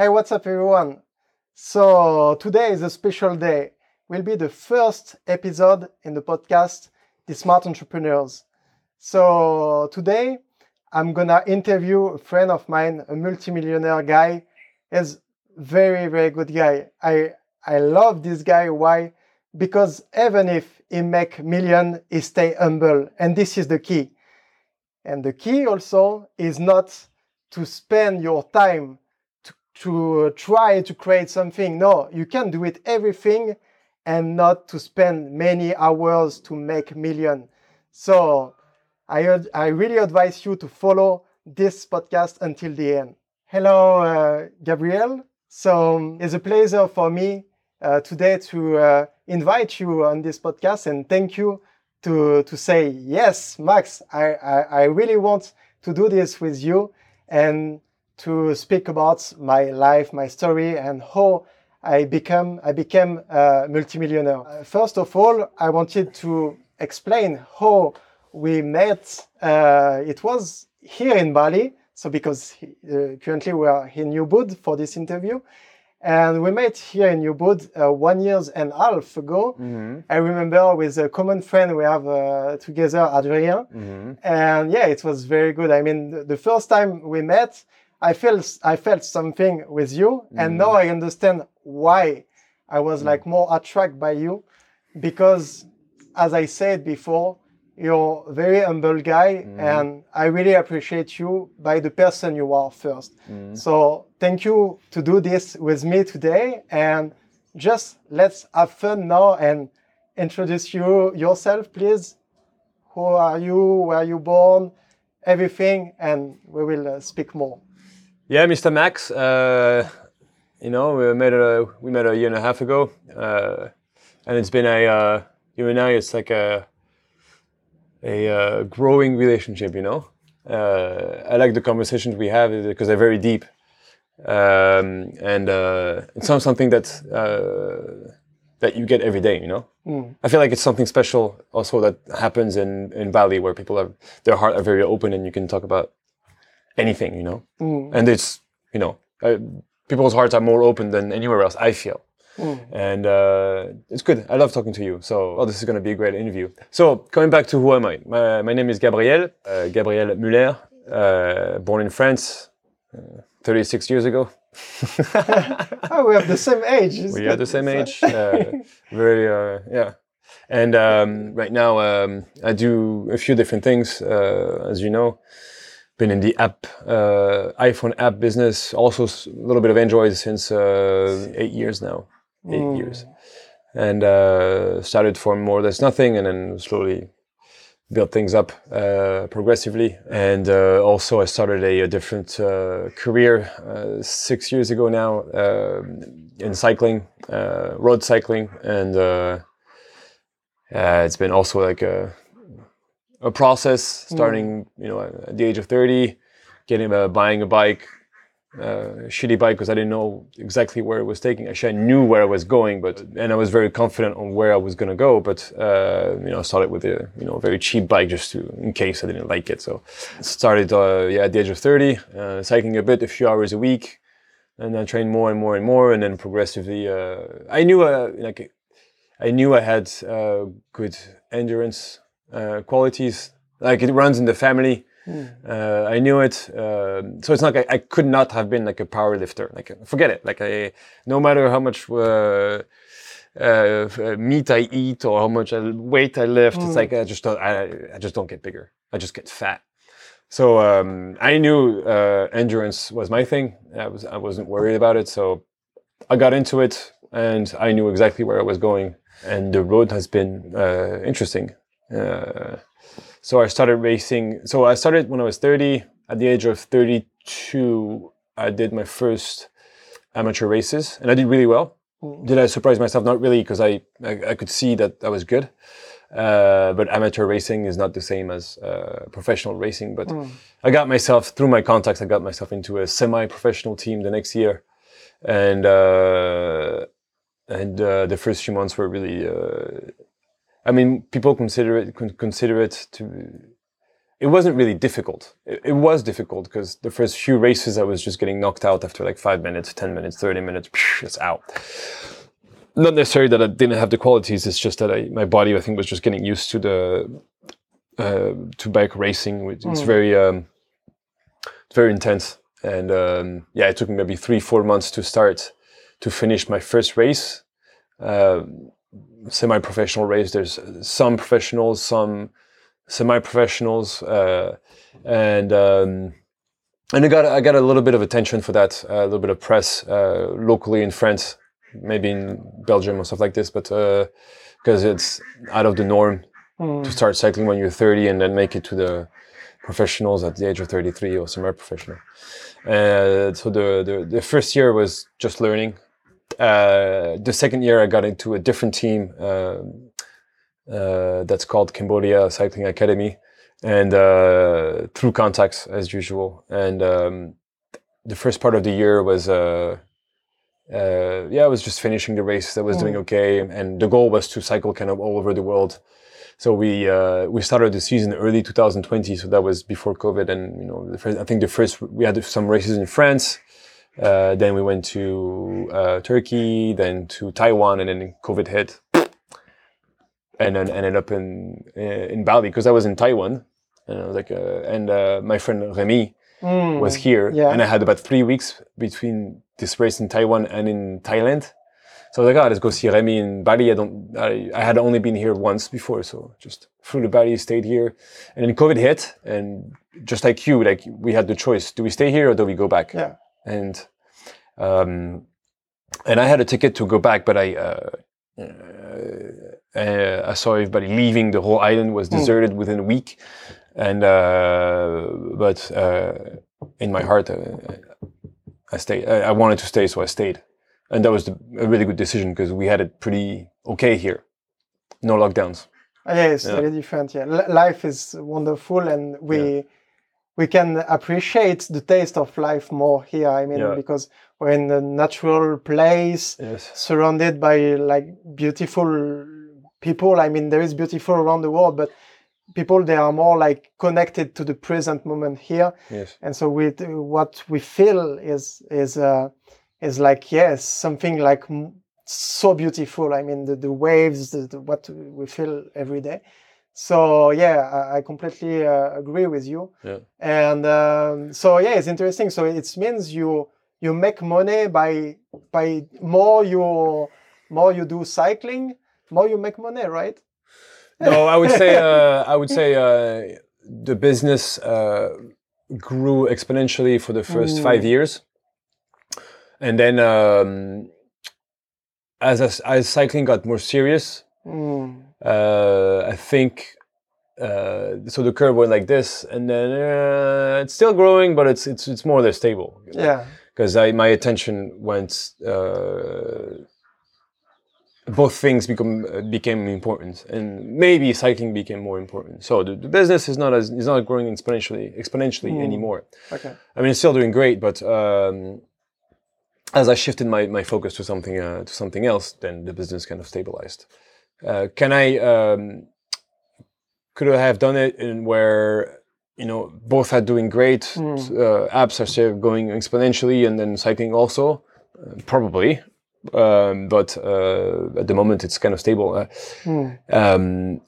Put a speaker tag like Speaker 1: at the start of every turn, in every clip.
Speaker 1: Hey, what's up, everyone? So, today is a special day. Will be the first episode in the podcast, The Smart Entrepreneurs. So, today I'm gonna interview a friend of mine, a multimillionaire guy. He's very, very good guy. I I love this guy. Why? Because even if he make million, he stay humble, and this is the key. And the key also is not to spend your time to, try to create something. No, you can do it everything and not to spend many hours to make million. So I, I really advise you to follow this podcast until the end. Hello, uh, Gabriel. So um, it's a pleasure for me uh, today to uh, invite you on this podcast and thank you to, to say, yes, Max, I, I, I really want to do this with you and to speak about my life, my story, and how I become I became a multimillionaire. Uh, first of all, I wanted to explain how we met. Uh, it was here in Bali, so because uh, currently we are in Ubud for this interview, and we met here in Ubud uh, one years and a half ago.
Speaker 2: Mm-hmm.
Speaker 1: I remember with a common friend we have uh, together, Adrien,
Speaker 2: Mm-hmm.
Speaker 1: and yeah, it was very good. I mean, the, the first time we met, I felt I felt something with you, and
Speaker 2: Mm.
Speaker 1: now I understand why I was like more attracted by you, because as I said before, you're a very humble guy,
Speaker 2: Mm.
Speaker 1: and I really appreciate you by the person you are first.
Speaker 2: Mm.
Speaker 1: So thank you to do this with me today, and just let's have fun now and introduce you yourself, please. Who are you? Where are you born? Everything, and we will uh, speak more.
Speaker 2: Yeah, Mr. Max. Uh, you know, we met a we met a year and a half ago, uh, and it's been a uh, you and I. It's like a a uh, growing relationship. You know, uh, I like the conversations we have because they're very deep, um, and uh, it's not something that uh, that you get every day. You know.
Speaker 1: Mm.
Speaker 2: I feel like it's something special also that happens in, in Bali where people are their heart are very open and you can talk about anything, you know.
Speaker 1: Mm.
Speaker 2: And it's you know uh, people's hearts are more open than anywhere else. I feel,
Speaker 1: Mm.
Speaker 2: and uh, it's good. I love talking to you. So oh, this is going to be a great interview. So coming back to who am I? My, my name is Gabriel uh, Gabriel Muller, uh, born in France, uh, 36 years ago.
Speaker 1: Oh, we have the same age. isn't
Speaker 2: we are the same age. Uh, very, uh, yeah. And um, right now, um, I do a few different things, uh, as you know. Been in the app, uh, iPhone app business, also a little bit of Android since uh, eight years now. Eight
Speaker 1: Mm.
Speaker 2: years. And uh, started from more or less nothing and then slowly built things up uh, progressively. And uh, also, I started a, a different uh, career uh, six years ago now in cycling, uh, road cycling, and uh, uh, it's been also like a a process starting, you know, at the age of thirty, getting uh, buying a bike. Uh, shitty bike because I didn't know exactly where it was taking. Actually, I knew where I was going, but and I was very confident on where I was going to go. But uh, you know, I started with a you know very cheap bike just to in case I didn't like it. So started uh, yeah at the age of 30, uh, cycling a bit, a few hours a week, and then trained more and more and more, and then progressively. Uh, I knew uh, like I knew I had uh, good endurance uh, qualities. Like it runs in the family. Uh, I knew it. Um so it's not like I, I could not have been like a power lifter. Like forget it. Like I, no matter how much uh, uh, uh, meat I eat or how much weight I lift, it's like I just don't. I, I just don't get bigger. I just get fat. So um, I knew uh, endurance was my thing. I was I wasn't worried about it. So I got into it, and I knew exactly where I was going. And the road has been uh, interesting. Uh, so I started racing. So I started when I was 30. At the age of 32, I did my first amateur races, and I did really well. Did I surprise myself? Not really, because I, I I could see that I was good. Uh, but amateur racing is not the same as uh, professional racing. But I got myself through my contacts. I got myself into a semi-professional team the next year, and uh, and uh, the first few months were really. I mean, people consider it con- consider it to it wasn't really difficult. It, it was difficult because the first few races I was just getting knocked out after like five minutes, ten minutes, thirty minutes. phew, It's out. Not necessarily that I didn't have the qualities. It's just that I, my body, I think, was just getting used to the uh, to bike racing. which It's
Speaker 1: Mm.
Speaker 2: very um, it's very intense, and um, yeah, it took me maybe three, four months to start to finish my first race. Uh, semi-professional race. There's some professionals, some semi-professionals, uh, and um, and I got I got a little bit of attention for that, a little bit of press uh, locally in France, maybe in Belgium or stuff like this, but because it's out of the norm
Speaker 1: Mm.
Speaker 2: to start cycling when you're 30 and then make it to the professionals at the age of 33 or semi-professional. Uh, so the, the the first year was just learning. Uh, the second year I got into a different team um, uh, that's called Cambodia Cycling Academy, and uh, through contacts as usual. And um, the first part of the year was. Uh, uh, yeah, I was just finishing the race. I was doing okay, and the goal was to cycle kind of all over the world. So we uh, we started the season early 2020. So that was before COVID, and you know, the first, I think the first we had some races in France. Uh, then we went to uh, Turkey, then to Taiwan, and then COVID hit, and then ended up in in Bali because I was in Taiwan, and I was like, uh, and uh, my friend Remy
Speaker 1: Mm.
Speaker 2: was here,
Speaker 1: Yeah.
Speaker 2: and I had about three weeks between this race in Taiwan and in Thailand. So I was like, oh, let's go see Remy in Bali. I don't, I, I had only been here once before, so just flew to Bali, stayed here, and then COVID hit, and just like you, like we had the choice: do we stay here or do we go back?
Speaker 1: Yeah.
Speaker 2: And um, and I had a ticket to go back, but I. Uh, uh, I saw everybody leaving. The whole island was
Speaker 1: Mm.
Speaker 2: deserted within a week, and uh, but uh, in my heart, uh, I stayed. I, I wanted to stay, so I stayed, and that was the, a really good decision because we had it pretty okay here, no lockdowns.
Speaker 1: Uh, Yeah, it's
Speaker 2: Yeah.
Speaker 1: very different. Yeah, L- life is wonderful, and we we can appreciate the taste of life more here. I mean,
Speaker 2: Yeah.
Speaker 1: because we're in a natural place,
Speaker 2: Yes.
Speaker 1: surrounded by like beautiful people. I mean, there is beautiful around the world, but people they are more like connected to the present moment here,
Speaker 2: Yes.
Speaker 1: and so we what we feel is is uh, is like yes something like m- so beautiful. I mean, the the waves, the, the what we feel every day. So yeah, I, I completely uh, agree with you.
Speaker 2: Yeah.
Speaker 1: And um, so yeah, it's interesting. So it means you you make money by by more you more you do cycling, more you make money, right?
Speaker 2: No, I would say uh, I would say uh, the business uh, grew exponentially for the first
Speaker 1: Mm.
Speaker 2: five years, and then um, as as as cycling got more serious,
Speaker 1: Mm.
Speaker 2: Uh, I think uh, so. The curve went like this, and then uh, it's still growing, but it's it's it's more or less stable.
Speaker 1: Yeah.
Speaker 2: because I my attention went. Uh, both things become uh, became important, and maybe cycling became more important. So the, the business is not as is not growing exponentially exponentially
Speaker 1: Mm.
Speaker 2: anymore.
Speaker 1: Okay.
Speaker 2: I mean, it's still doing great, but um, as I shifted my, my focus to something uh, to something else, then the business kind of stabilized. Uh, can I um, could I have done it in where you know both are doing great,
Speaker 1: Mm.
Speaker 2: uh, apps are still going exponentially, and then cycling also? Uh, probably, um, but uh, at the moment it's kind of stable. Uh,
Speaker 1: Mm.
Speaker 2: um,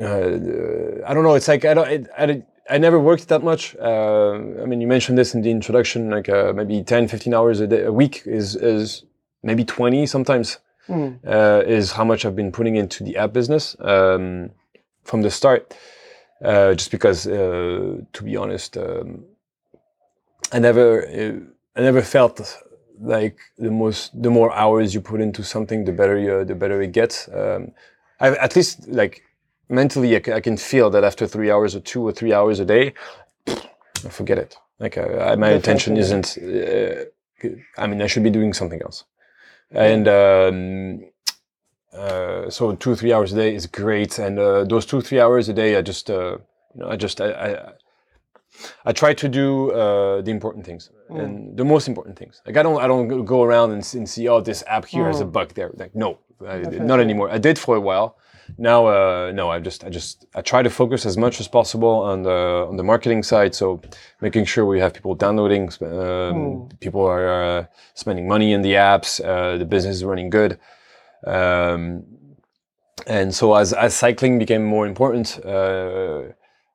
Speaker 2: uh, I don't know. It's like I don't. It, I, I never worked that much. I mean, you mentioned this in the introduction. Like uh, maybe 10, 15 hours a, day, a week is is maybe twenty sometimes.
Speaker 1: Mm.
Speaker 2: Uh, is how much I've been putting into the app business um, from the start. Uh, just because, uh, to be honest, um, I never, uh, I never felt like the most, the more hours you put into something, the better you, the better it gets. Um, I, at least, like mentally, I, I can feel that after three hours or two or three hours a day, forget it. Like uh, I- my attention isn't. Uh, I mean, I should be doing something else. And um, uh, so two three hours a day is great. And uh, those two three hours a day, I just uh, you know I just I, I I try to do uh, the important things
Speaker 1: Mm.
Speaker 2: and the most important things. Like I don't I don't go- around and, and see oh this app here has a
Speaker 1: Mm.
Speaker 2: bug there. Like no, I, not anymore. I did for a while, now uh, no i just i just i try to focus as much as possible on the on the marketing side. So making sure we have people downloading um, people are uh, spending money in the apps uh, the business is running good. Um, and so as as cycling became more important uh,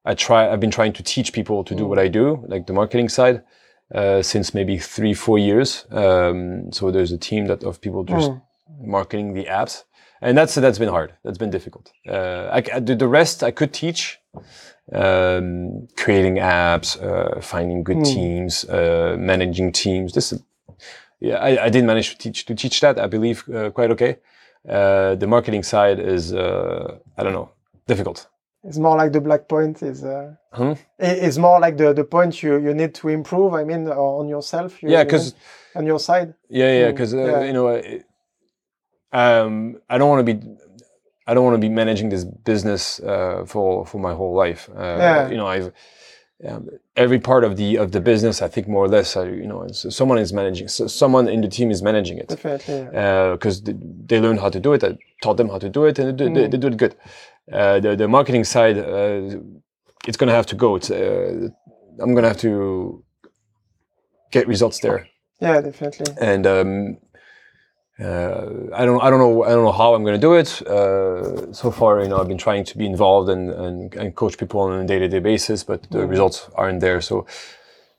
Speaker 2: i try i've been trying to teach people to do what i do like the marketing side uh, since maybe three four years. Um, so there's a team that of people just marketing the apps and that's that's been hard that's been difficult uh, I, the, rest i could teach um, creating apps uh, finding good teams uh, managing teams this yeah I, I did manage to teach to teach that i believe uh, quite okay uh, the marketing side is uh, i don't know difficult
Speaker 1: It's more like the black point is. Uh,
Speaker 2: Hmm?
Speaker 1: It's more like the the point you you need to improve. I mean, on yourself. You,
Speaker 2: yeah
Speaker 1: you
Speaker 2: because
Speaker 1: know, on your side.
Speaker 2: Yeah, yeah,
Speaker 1: Mm,
Speaker 2: because uh,
Speaker 1: yeah.
Speaker 2: you know, uh, um, I don't want to be, I don't want to be managing this business uh, for for my whole life. Uh,
Speaker 1: Yeah.
Speaker 2: You know, I've um, every part of the of the business. I think more or less, I, you know, someone is managing. So someone in the team is managing it
Speaker 1: Definitely. yeah.
Speaker 2: because they, they learned how to do it. I taught them how to do it, and they, do- they,
Speaker 1: Mm.
Speaker 2: they do it good. Uh, the the marketing side, uh, it's gonna have to go. It's uh, I'm gonna have to get results there
Speaker 1: Yeah, definitely.
Speaker 2: and um, uh, I don't I don't know I don't know how I'm going to do it. Uh, so far, you know, I've been trying to be involved and and, and coach people on a day to day basis, but the results aren't there. So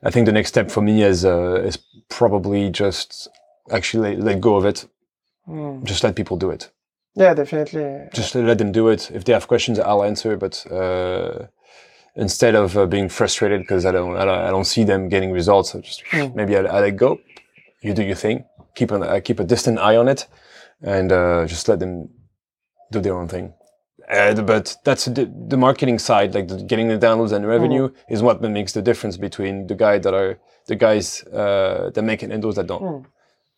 Speaker 2: I think the next step for me is uh, is probably just actually let, let go of it.
Speaker 1: Mm.
Speaker 2: Just let people do it.
Speaker 1: Yeah, definitely.
Speaker 2: Just let them do it. If they have questions, I'll answer. But uh, instead of uh, being frustrated because I don't, I don't I don't see them getting results, I just
Speaker 1: Mm.
Speaker 2: maybe I, I let go. You do your thing. Keep an I keep a distant eye on it, and uh, just let them do their own thing. Uh, but that's the, the marketing side, like the, getting the downloads and the revenue, is what makes the difference between the guy that are the guys uh, that make it and those that don't.
Speaker 1: Mm.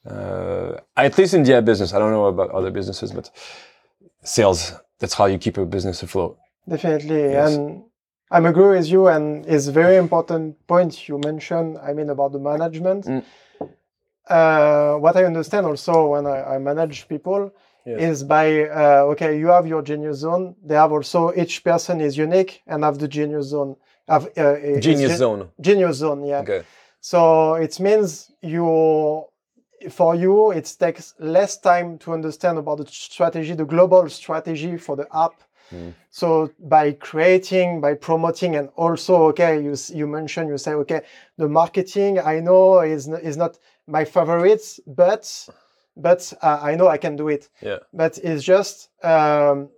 Speaker 2: Uh, at least in the ad business, I don't know about other businesses, but sales. That's how you keep a business afloat.
Speaker 1: Definitely.
Speaker 2: Yes.
Speaker 1: And I'm agree with you. And it's very important point you mentioned. I mean, about the management.
Speaker 2: Mm.
Speaker 1: Uh, what I understand also when I, I manage people
Speaker 2: Yes.
Speaker 1: is by, uh, okay, you have your genius zone. They have also, each person is unique and have the genius zone. Have, uh,
Speaker 2: Genius
Speaker 1: gen-
Speaker 2: zone.
Speaker 1: Genius zone, yeah.
Speaker 2: Okay.
Speaker 1: So it means you, for you, it takes less time to understand about the strategy, the global strategy for the app.
Speaker 2: Mm.
Speaker 1: So by creating, by promoting, and also, okay, you you mentioned, you say, okay, the marketing I know is is not my favorites, but but uh, I know I can do it.
Speaker 2: Yeah.
Speaker 1: But it's just um,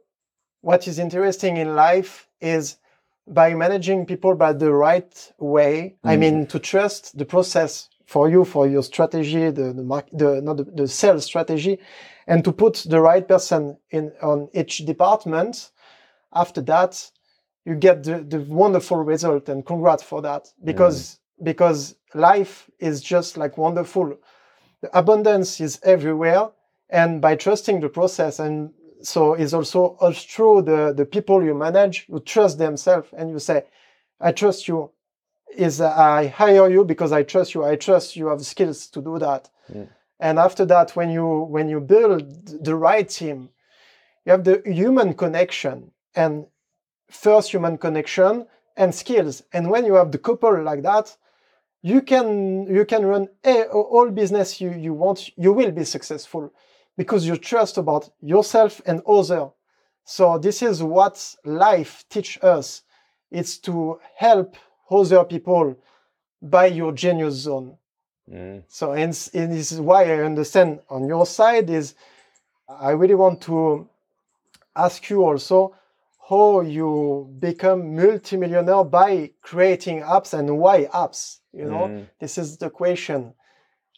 Speaker 1: what is interesting in life is by managing people by the right way. I
Speaker 2: Mm.
Speaker 1: mean, to trust the process for you, for your strategy, the the, mark, the not the, the sales strategy, and to put the right person in on each department. After that, you get the, the wonderful result, and congrats for that because because life is just like wonderful. The abundance is everywhere, and by trusting the process and so is also us through the, the people you manage, you trust themselves and you say, I trust you. Is uh, I hire you because I trust you. I trust you have skills to do that.
Speaker 2: Mm.
Speaker 1: And after that, when you when you build the right team, you have the human connection and first human connection and skills. And when you have the couple like that, you can you can run a, all business you, you want. You will be successful because you trust about yourself and other. So this is what life teach us. It's to help other people by your genius zone.
Speaker 2: Mm.
Speaker 1: So and, and this is why I understand on your side is I really want to ask you also how you become multimillionaire by creating apps and why apps. You know,
Speaker 2: Mm.
Speaker 1: this is the question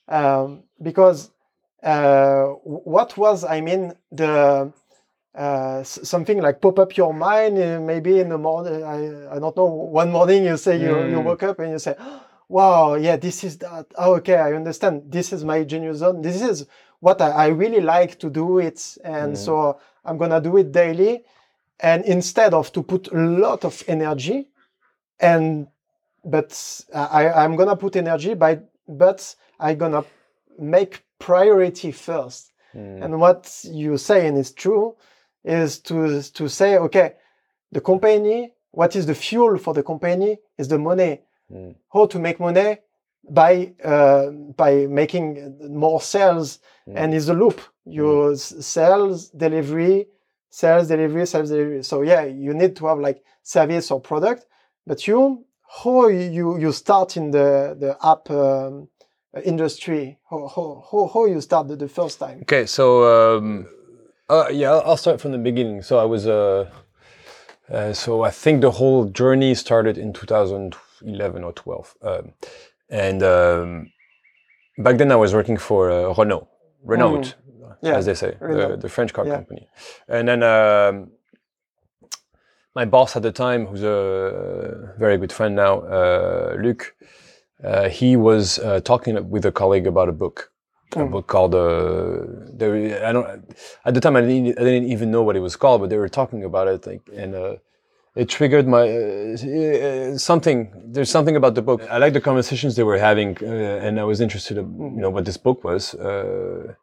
Speaker 1: um, because uh, what was I mean the uh, something like pop up your mind uh, maybe in the morning I, I don't know one morning you say you, you
Speaker 2: Mm.
Speaker 1: woke up and you say wow yeah this is that oh, okay I understand this is my genius zone this is what I, I really like to do it and
Speaker 2: Mm.
Speaker 1: so I'm gonna do it daily and instead of to put a lot of energy and but I, I'm gonna put energy by but I'm gonna make priority first
Speaker 2: Mm.
Speaker 1: and what you're saying is true is to to say, okay, the company, what is the fuel for the company is the money.
Speaker 2: Mm.
Speaker 1: How to make money by uh, by making more sales,
Speaker 2: Mm.
Speaker 1: and is a loop. You s- sales delivery, sales delivery, sales delivery. So yeah, you need to have like service or product. But you, how you you start in the the app um, industry? How how how, how you start the, the first time?
Speaker 2: Okay, so um, uh, yeah, I'll- start from the beginning. So I was, uh, uh, so I think the whole journey started in 2011 or 12, um, and um, back then I was working for uh, Renault, Renault,
Speaker 1: Yeah,
Speaker 2: as they say, the, the French car
Speaker 1: Yeah.
Speaker 2: company, and then. Um, my boss at the time, who's a very good friend now, uh, Luc, uh, he was uh, talking with a colleague about a book, a
Speaker 1: Mm.
Speaker 2: book called. Uh, there, I don't. At the time, I didn't, I didn't even know what it was called, but they were talking about it, like, and uh, it triggered my uh, uh, something. There's something about the book. I like the conversations they were having, uh, and I was interested, in, you know, what this book was. Uh,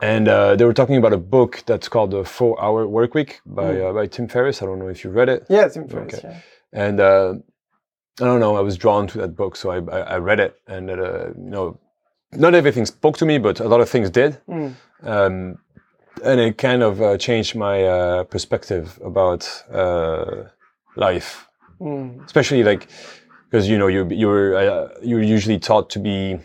Speaker 2: and uh, they were talking about a book that's called The Four Hour Work Week by
Speaker 1: Mm.
Speaker 2: uh, by Tim Ferriss. I don't know if you read it.
Speaker 1: Yeah, it's influence.
Speaker 2: Okay.
Speaker 1: Yeah.
Speaker 2: And uh, I don't know, I was drawn to that book, so I, I, I read it, and it, uh, you know, not everything spoke to me, but a lot of things did,
Speaker 1: Mm.
Speaker 2: um, and it kind of uh, changed my uh, perspective about uh, life,
Speaker 1: Mm.
Speaker 2: especially like because you know you you're uh, you're usually taught to be.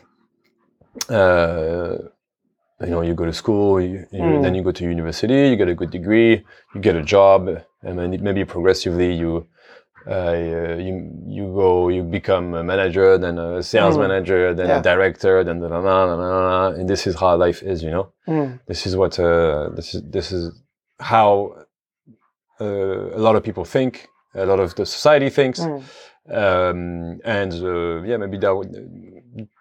Speaker 2: You know, you go to school, you, you,
Speaker 1: Mm.
Speaker 2: then you go to university, you get a good degree, you get a job, and then maybe progressively you uh, you you go you become a manager, then a sales
Speaker 1: Mm.
Speaker 2: manager, then
Speaker 1: Yeah.
Speaker 2: a director, then da, da, da, da, and this is how life is, you know.
Speaker 1: Mm.
Speaker 2: This is what uh, this is this is how uh, a lot of people think, a lot of the society thinks,
Speaker 1: Mm.
Speaker 2: um, and uh, yeah, maybe that would,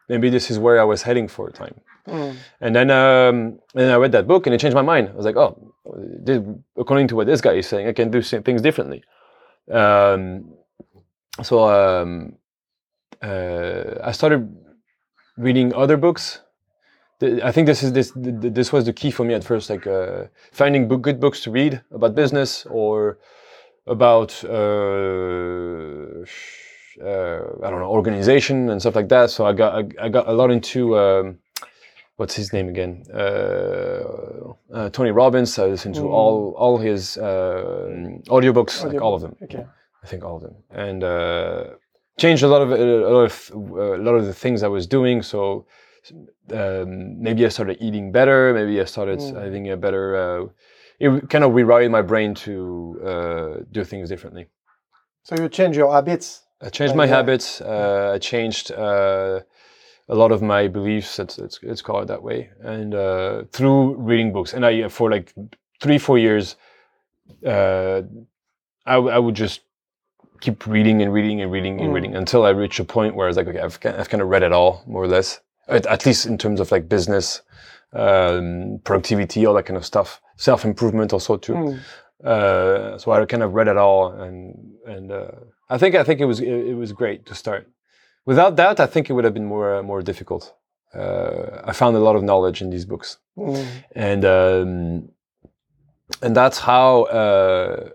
Speaker 2: maybe this is where I was heading for a time.
Speaker 1: Mm.
Speaker 2: And then, um, and I read that book, and it changed my mind. I was like, oh, this, according to what this guy is saying, I can do things differently. Um, so um, uh, I started reading other books. I think this is this th- th- this was the key for me at first, like uh, finding book, good books to read about business or about uh, uh, I don't know organization and stuff like that. So I got I, I got a lot into. Um, what's his name again? Uh, uh, Tony Robbins. I listened to
Speaker 1: Mm.
Speaker 2: all all his uh, audiobooks, like all of them.
Speaker 1: Okay.
Speaker 2: I think all of them, and uh, changed a lot of a lot of a lot of the things I was doing. So um, maybe I started eating better. Maybe I started
Speaker 1: Mm.
Speaker 2: having a better. Uh, it kind of rewired my brain to uh, do things differently.
Speaker 1: So you change your habits.
Speaker 2: I changed my
Speaker 1: yeah.
Speaker 2: habits. Uh, I changed uh, a lot of my beliefs. Let's, let's, let's call it that way. And uh, through reading books, and I for like three four years, uh, I, I would just keep reading and reading and reading and
Speaker 1: Mm.
Speaker 2: reading until I reached a point where I was like, okay, I've, I've kind of read it all more or less, at, at least in terms of like business, um, productivity, all that kind of stuff, self improvement also too.
Speaker 1: Mm.
Speaker 2: Uh, so I kind of read it all, and and uh, I think I think it was it, it was great to start. Without that, I think it would have been more uh, more difficult. Uh, I found a lot of knowledge in these books,
Speaker 1: Mm.
Speaker 2: and um, and that's how. Uh,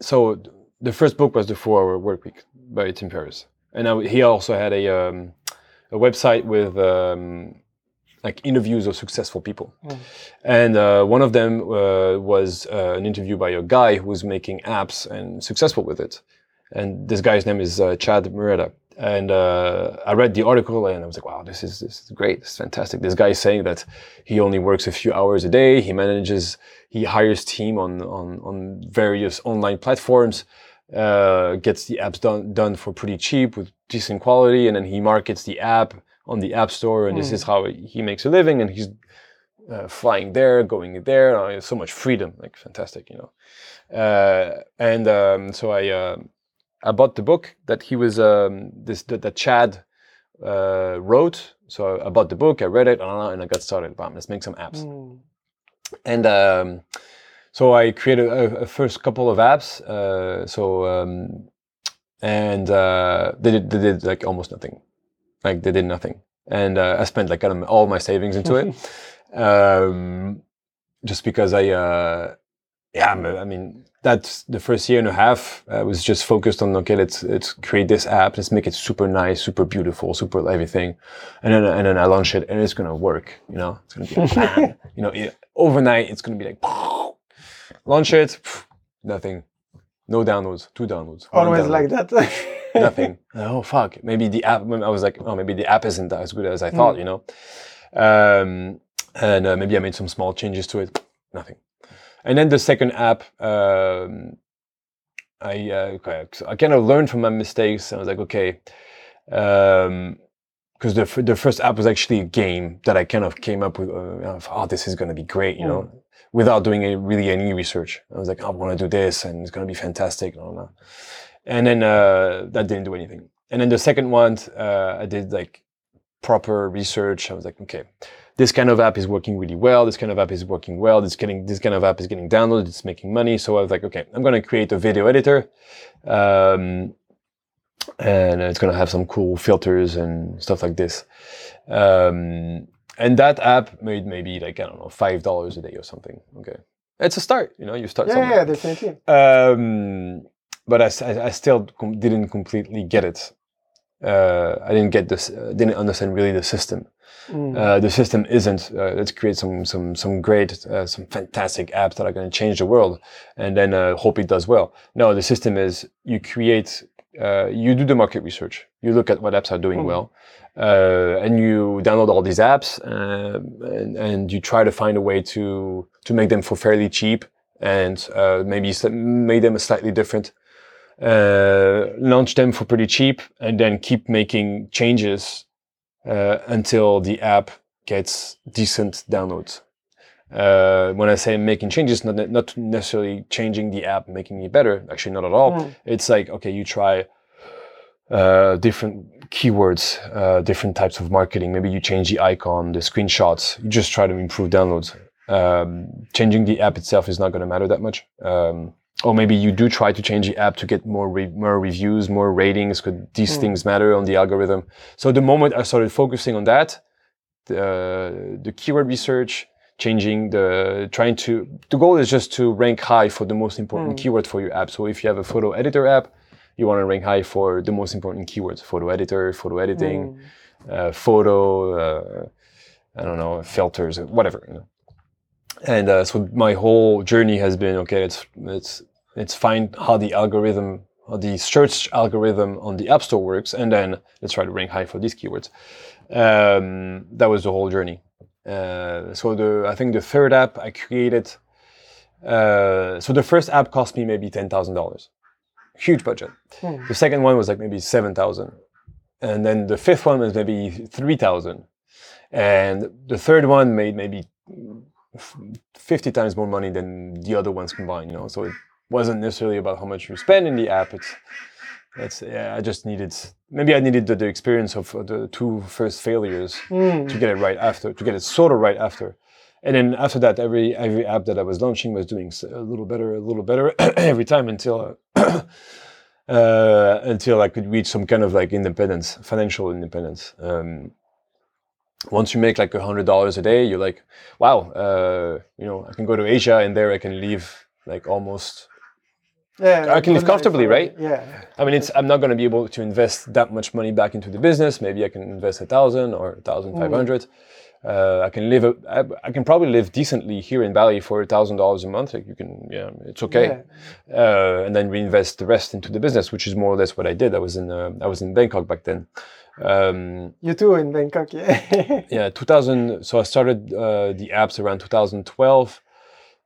Speaker 2: so the first book was the Four Hour Work Week by Tim Ferriss, and I, he also had a um, a website with um, like interviews of successful people.
Speaker 1: Mm.
Speaker 2: And uh, one of them uh, was uh, an interview by a guy who was making apps and successful with it. And this guy's name is uh, Chad Mureta. And uh, I read the article and I was like, wow, this is, this is great. This is fantastic. This guy is saying that he only works a few hours a day. He manages, he hires team on, on, on various online platforms, uh, gets the apps done, done for pretty cheap with decent quality. And then he markets the app on the app store. And this
Speaker 1: Mm.
Speaker 2: is how he makes a living. And he's uh, flying there, going there. So much freedom, like fantastic, you know. Uh, and um, so I I bought the book that he was um, this that, that Chad uh, wrote. So I bought the book, I read it, and I got started. Bam, let's make some apps.
Speaker 1: Mm.
Speaker 2: And um, so I created a, a first couple of apps. Uh, so um, and uh, they did they did like almost nothing, like they did nothing. And uh, I spent like all my savings into it, um, just because I uh, yeah, I mean, that's the first year and a half. I was just focused on okay, let's let's create this app, let's make it super nice, super beautiful, super everything, and then and then I launch it, and it's gonna work. You know, it's gonna be like, you know, it, overnight it's gonna be like launch it, nothing, no downloads, two downloads,
Speaker 1: Always
Speaker 2: download
Speaker 1: like that.
Speaker 2: nothing. oh fuck! Maybe the app. I was like, oh, maybe the app isn't as good as I thought. You know, um, and uh, maybe I made some small changes to it. Nothing. And then the second app, um, I uh, I kind of learned from my mistakes. I was like, okay, because the f- the first app was actually a game that I kind of came up with. Uh, oh, this is going to be great, you know, without doing any, really any research. I was like, I want to do this, and it's going to be fantastic. And all that and then uh, that didn't do anything. And then the second one, uh, I did like proper research. I was like, okay, this kind of app is working really well. This kind of app is working well. This getting this kind of app is getting downloaded. It's making money. So I was like, okay, I'm going to create a video editor, um, and it's going to have some cool filters and stuff like this. Um, and that app made maybe like I don't know five dollars a day or something. Okay, it's a start. You know, you start
Speaker 1: yeah,
Speaker 2: somewhere.
Speaker 1: yeah, definitely.
Speaker 2: Um, but I still com- didn't completely get it. Uh, I didn't get this. Uh, didn't understand really the system.
Speaker 1: Mm.
Speaker 2: Uh, the system isn't. Uh, let's create some some some great, uh, some fantastic apps that are going to change the world, and then uh, hope it does well. No, the system is you create. Uh, you do the market research. You look at what apps are doing
Speaker 1: Mhm.
Speaker 2: well, uh, and you download all these apps, and, and you try to find a way to to make them for fairly cheap, and uh, maybe make them slightly different uh, launch them for pretty cheap and then keep making changes uh, until the app gets decent downloads. Uh, when I say making changes, not, not necessarily changing the app, making it better. Actually, not at all.
Speaker 1: Mm.
Speaker 2: It's like okay, you try uh, different keywords, uh, different types of marketing. Maybe you change the icon, the screenshots. You just try to improve downloads. Um, changing the app itself is not going to matter that much. Um, or maybe you do try to change the app to get more re- more reviews, more ratings. Because these
Speaker 1: Mm.
Speaker 2: things matter on the algorithm. So the moment I started focusing on that, the, the keyword research, changing the trying to the goal is just to rank high for the most important
Speaker 1: Mm.
Speaker 2: keyword for your app. So if you have a photo editor app, you want to rank high for the most important keywords: photo editor, photo editing,
Speaker 1: Mm.
Speaker 2: uh, photo, uh, I don't know, filters, whatever. You know. And uh, so my whole journey has been okay. Let's let's let's find how the algorithm, how the search algorithm on the App Store works, and then let's try to rank high for these keywords. Um, that was the whole journey. Uh, so the I think the third app I created. Uh, so the first app cost me maybe ten thousand dollars, huge budget.
Speaker 1: Hmm.
Speaker 2: The second one was like maybe seven thousand, and then the fifth one was maybe three thousand, and the third one made maybe fifty times more money than the other ones combined. You know, so it wasn't necessarily about how much you spend in the app. It's it's yeah, I just needed maybe I needed the, the experience of uh, the two first failures
Speaker 1: Mm.
Speaker 2: to get it right after, to get it sort of right after. And then after that, every every app that I was launching was doing a little better, a little better every time until uh, uh, until I could reach some kind of like independence, financial independence. Um, once you make like a hundred dollars a day, you're like, wow, uh, you know, I can go to Asia and there I can live like almost
Speaker 1: Yeah,
Speaker 2: I can live comfortably, right?
Speaker 1: Yeah.
Speaker 2: I mean, it's I'm not going to be able to invest that much money back into the business. Maybe I can invest a thousand or a thousand five hundred. Uh, I can live. A, I, I can probably live decently here in Bali for a thousand dollars a month. Like you can, yeah, it's okay.
Speaker 1: Yeah.
Speaker 2: Uh, and then reinvest the rest into the business, which is more or less what I did. I was in uh, I was in Bangkok back then. Um,
Speaker 1: You too in Bangkok, yeah.
Speaker 2: yeah, 2000. So I started uh, the apps around 2012.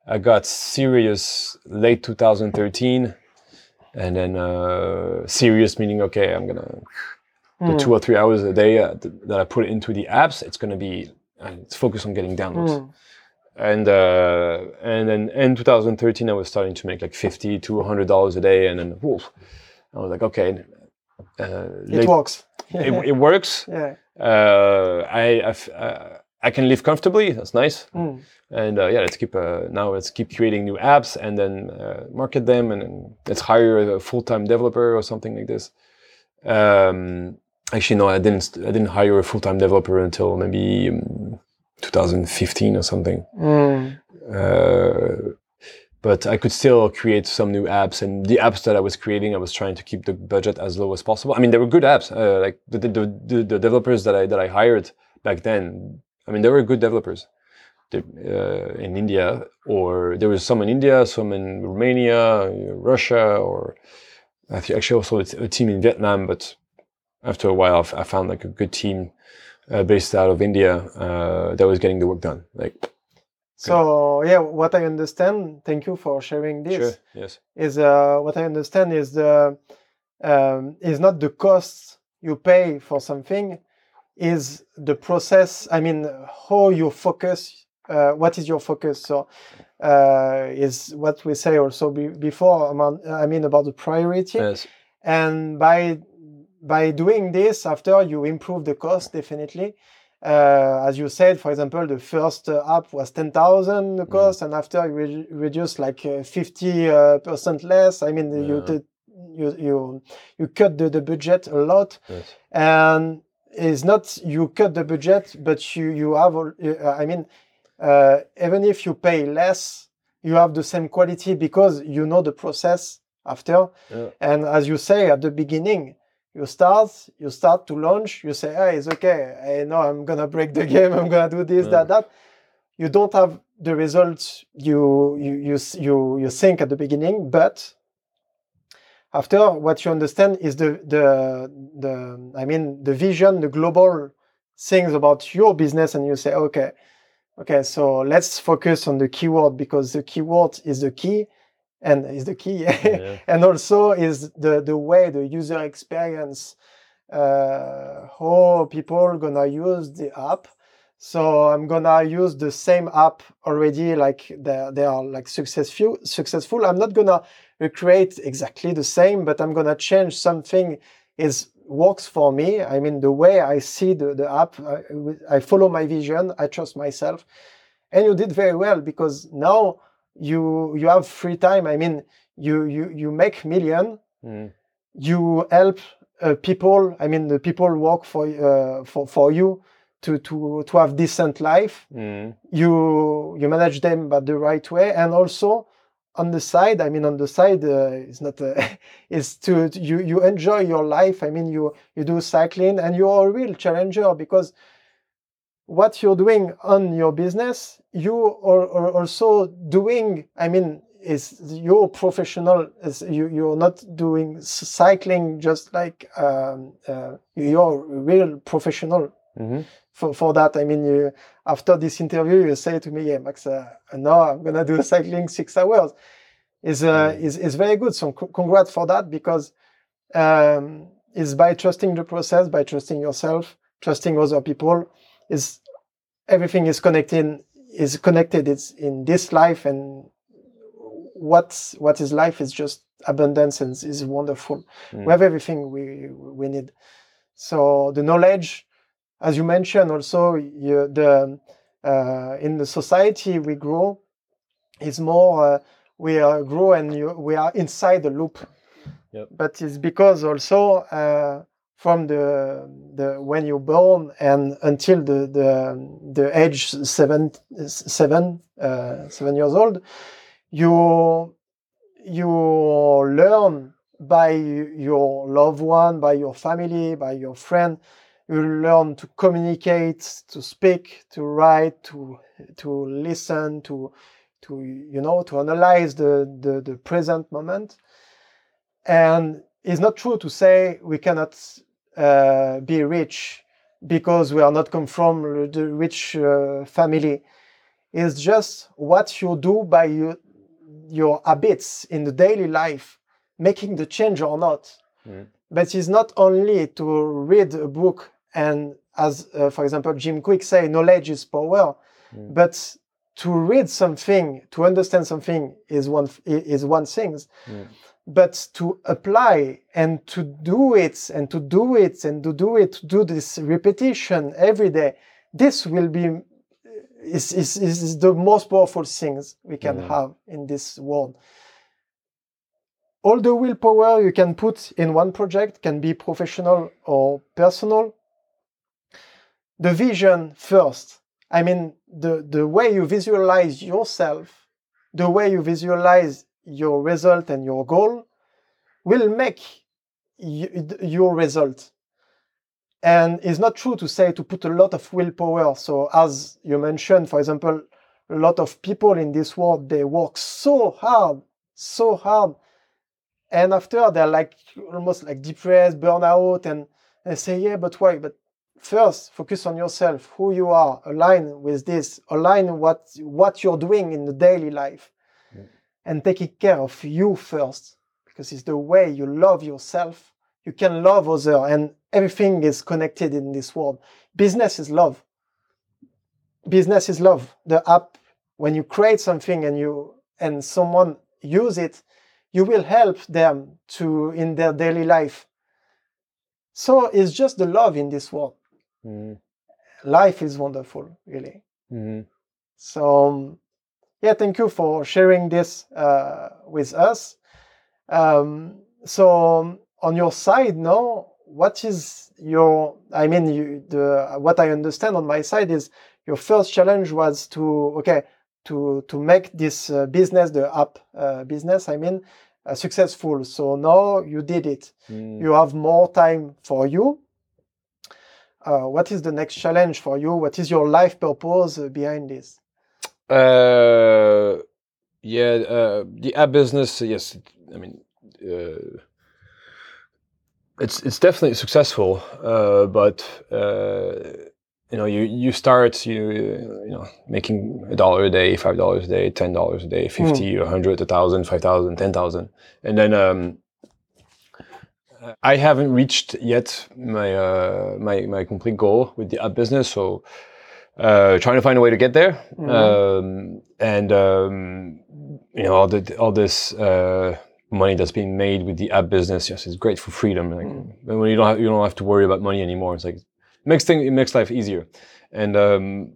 Speaker 2: I got serious late 2013, and then uh, serious meaning okay, I'm gonna the
Speaker 1: Mm.
Speaker 2: two or three hours a day uh, th- that I put into the apps. It's gonna be uh, it's focused on getting downloads.
Speaker 1: Mm.
Speaker 2: And uh, and then in 2013, I was starting to make like 50 to 100 dollars a day, and then woof, I was like, okay, uh,
Speaker 1: It
Speaker 2: late-
Speaker 1: works.
Speaker 2: it, it works
Speaker 1: yeah.
Speaker 2: uh, I uh, I can live comfortably. That's nice.
Speaker 1: Mm.
Speaker 2: And uh, yeah, let's keep uh, now let's keep creating new apps and then uh, market them and then let's hire a full time developer or something like this. Um, actually, no, I didn't. I didn't hire a full time developer until maybe um, 2015 or something.
Speaker 1: Mm.
Speaker 2: Uh, but I could still create some new apps. And the apps that I was creating, I was trying to keep the budget as low as possible. I mean, they were good apps. Uh, like the, the, the, the developers that I that I hired back then. I mean, there were good developers. Uh, in India, or there was some in India, some in Romania, Russia, or I think actually also a team in Vietnam. But after a while, I found like a good team uh, based out of India uh, that was getting the work done. Like
Speaker 1: so yeah, what I understand, thank you for sharing this.
Speaker 2: Sure. Yes.
Speaker 1: Is uh, what I understand is the um, is not the cost you pay for something, is the process. I mean, how you focus uh, what is your focus? So uh, is what we say also be, before. I mean about the priority.
Speaker 2: Yes.
Speaker 1: And by by doing this, after you improve the cost definitely. Uh, as you said, for example, the first uh, app was 10,000 the mm. cost, mm. and after you re- reduce like uh, 50 uh, percent less. I mean, yeah. you, you you you cut the, the budget a lot,
Speaker 2: yes.
Speaker 1: and it's not you cut the budget, but you you have. I mean, uh, even if you pay less, you have the same quality because you know the process after.
Speaker 2: Yeah.
Speaker 1: And as you say at the beginning, you start, you start to launch, you say, hey, it's okay. I know I'm gonna break the game. I'm gonna do this, yeah. that, that. You don't have the results you you you you you think at the beginning, but after what you understand is the the the I mean the vision, the global things about your business, and you say, okay, Okay, so let's focus on the keyword because the keyword is the key and is the key yeah. and also is the, the way the user experience uh, how people gonna use the app so i'm gonna use the same app already like they, they are like successful successful i'm not gonna recreate exactly the same but i'm gonna change something is works for me. I mean, the way I see the, the app, I, I, follow my vision, I trust myself. And you did very well because now you you have free time. I mean, you you you make million. Mm. You help uh, people. I mean, the people work for uh, for for you to to to have decent life.
Speaker 2: Mm.
Speaker 1: You you manage them but the right way, and also on the side i mean on the side uh, it's not uh, is to, you you enjoy your life. I mean you you do cycling and you're a real challenger because what you're doing on your business you are, are also doing i mean is you're professional is you you're not doing cycling just like um, uh, you're a real professional
Speaker 2: mm-hmm
Speaker 1: for, for that. I mean, you, after this interview, you say to me, "Yeah, Max, uh, no, I'm gonna do cycling six hours." Is uh, mm. is is very good. So c- congrats for that because um, is by trusting the process, by trusting yourself, trusting other people. Is everything is connected is connected. It's in this life and what what is life is just abundance and is wonderful. Mm. We have everything we we need. So the knowledge as you mentioned, also you, the uh, in the society we grow is more uh, we uh, grow and you, we are inside the loop.
Speaker 2: Yep.
Speaker 1: But it's because also uh, from the the when you're born and until the the, the age seven seven uh, seven years old, you you learn by your loved one, by your family, by your friend you learn to communicate, to speak, to write, to to listen, to to you know to analyze the the, the present moment. And it's not true to say we cannot uh, be rich because we are not come from the rich uh, family. It's just what you do by your, your habits in the daily life, making the change or not.
Speaker 2: Mm.
Speaker 1: But it's not only to read a book and as, uh, for example, Jim Kwik say, knowledge is power. Mm. But to read something, to understand something is one is one thing.
Speaker 2: Mm.
Speaker 1: But to apply and to do it and to do it and to do it, to do this repetition every day, this will be is, is, is the most powerful things we can mm. have in this world. All the willpower you can put in one project can be professional or personal, the vision first. I mean, the, the way you visualize yourself the way you visualize your result and your goal will make y- your result. And it's not true to say to put a lot of willpower. So, as you mentioned, for example, a lot of people in this world they work so hard, so hard, and after they're like almost like depressed, burnout, and they say, "Yeah, but why?" But first, focus on yourself, who you are, align with this, align what what you're doing in the daily life, and taking care of you first, because it's the way you love yourself. You can love other, and everything is connected in this world. Business is love. Business is love. The app, when you create something and you and someone use it, you will help them to in their daily life. So it's just the love in this world.
Speaker 2: Mhm.
Speaker 1: Life is wonderful, really.
Speaker 2: Mhm.
Speaker 1: So um, yeah, thank you for sharing this uh, with us. Um, so um, on your side now, what is your? I mean, you, the what I understand on my side is your first challenge was to okay to to make this uh, business, the app uh, business. I mean, uh, successful. So now you did it.
Speaker 2: Mm.
Speaker 1: You have more time for you. Uh, what is the next challenge for you? What is your life purpose uh, behind this?
Speaker 2: Uh, yeah, uh, the app business. Yes, I mean, uh, it's it's definitely successful. Uh, but uh, you know, you you start you you know making a dollar a day, five dollars a day, ten dollars a day, fifty, a hundred, a thousand, five thousand, ten thousand, and then um, I haven't reached yet my uh, my my complete goal with the app business. So uh, trying to find a way to get there,
Speaker 1: Mhm.
Speaker 2: um, and um, you know all the all this uh, money that's being made with the app business. Yes, it's great for freedom. Like
Speaker 1: Mm.
Speaker 2: and when you don't have, you don't have to worry about money anymore. It's like it makes thing it makes life easier, and um,